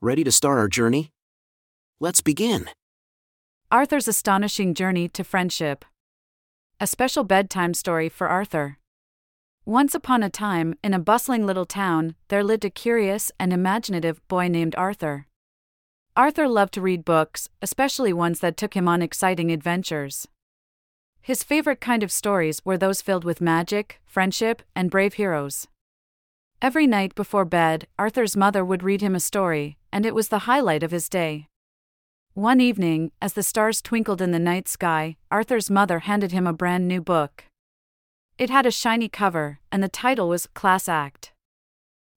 Ready to start our journey? Let's begin. Arthur's Astonishing Journey to Friendship. A special bedtime story for Arthur. Once upon a time, in a bustling little town, there lived a curious and imaginative boy named Arthur. Arthur loved to read books, especially ones that took him on exciting adventures. His favorite kind of stories were those filled with magic, friendship, and brave heroes. Every night before bed, Arthur's mother would read him a story, and it was the highlight of his day. One evening, as the stars twinkled in the night sky, Arthur's mother handed him a brand new book. It had a shiny cover, and the title was Class Act.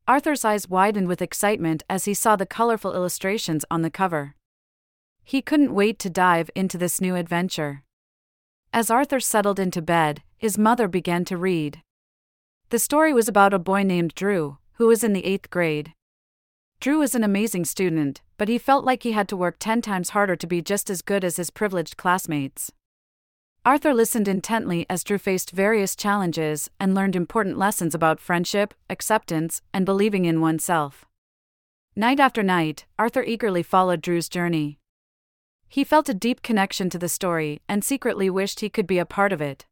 Arthur's eyes widened with excitement as he saw the colorful illustrations on the cover. He couldn't wait to dive into this new adventure. As Arthur settled into bed, his mother began to read. The story was about a boy named Drew, who was in the eighth grade. Drew was an amazing student, but he felt like he had to work 10 times harder to be just as good as his privileged classmates. Arthur listened intently as Drew faced various challenges and learned important lessons about friendship, acceptance, and believing in oneself. Night after night, Arthur eagerly followed Drew's journey. He felt a deep connection to the story and secretly wished he could be a part of it.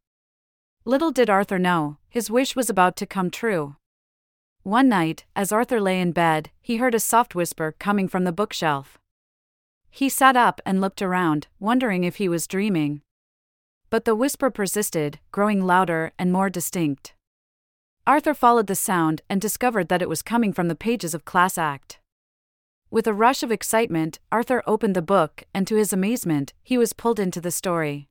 Little did Arthur know, his wish was about to come true. One night, as Arthur lay in bed, he heard a soft whisper coming from the bookshelf. He sat up and looked around, wondering if he was dreaming. But the whisper persisted, growing louder and more distinct. Arthur followed the sound and discovered that it was coming from the pages of Class Act. With a rush of excitement, Arthur opened the book, and to his amazement, he was pulled into the story.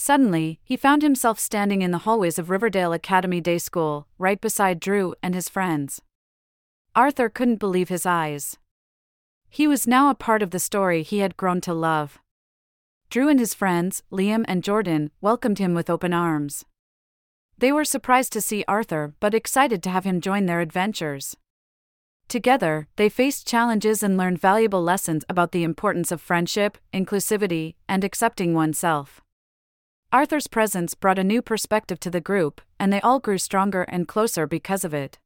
Suddenly, he found himself standing in the hallways of Riverdale Academy Day School, right beside Drew and his friends. Arthur couldn't believe his eyes. He was now a part of the story he had grown to love. Drew and his friends, Liam and Jordan, welcomed him with open arms. They were surprised to see Arthur but excited to have him join their adventures. Together, they faced challenges and learned valuable lessons about the importance of friendship, inclusivity, and accepting oneself. Arthur's presence brought a new perspective to the group, and they all grew stronger and closer because of it.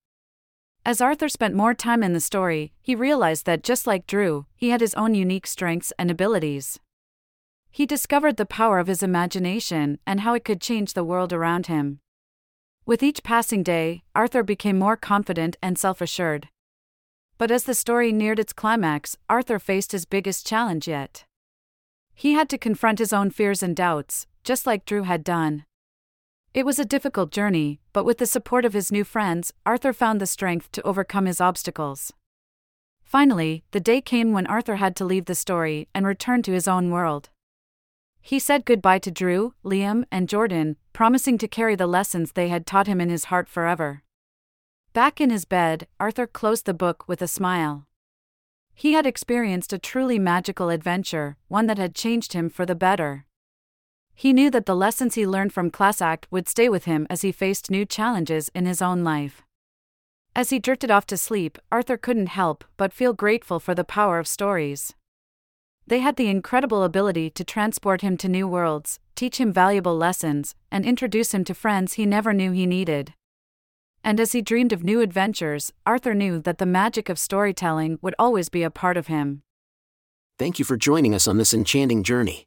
As Arthur spent more time in the story, he realized that just like Drew, he had his own unique strengths and abilities. He discovered the power of his imagination and how it could change the world around him. With each passing day, Arthur became more confident and self assured. But as the story neared its climax, Arthur faced his biggest challenge yet. He had to confront his own fears and doubts, just like Drew had done. It was a difficult journey, but with the support of his new friends, Arthur found the strength to overcome his obstacles. Finally, the day came when Arthur had to leave the story and return to his own world. He said goodbye to Drew, Liam, and Jordan, promising to carry the lessons they had taught him in his heart forever. Back in his bed, Arthur closed the book with a smile. He had experienced a truly magical adventure, one that had changed him for the better. He knew that the lessons he learned from Class Act would stay with him as he faced new challenges in his own life. As he drifted off to sleep, Arthur couldn't help but feel grateful for the power of stories. They had the incredible ability to transport him to new worlds, teach him valuable lessons, and introduce him to friends he never knew he needed. And as he dreamed of new adventures, Arthur knew that the magic of storytelling would always be a part of him. Thank you for joining us on this enchanting journey.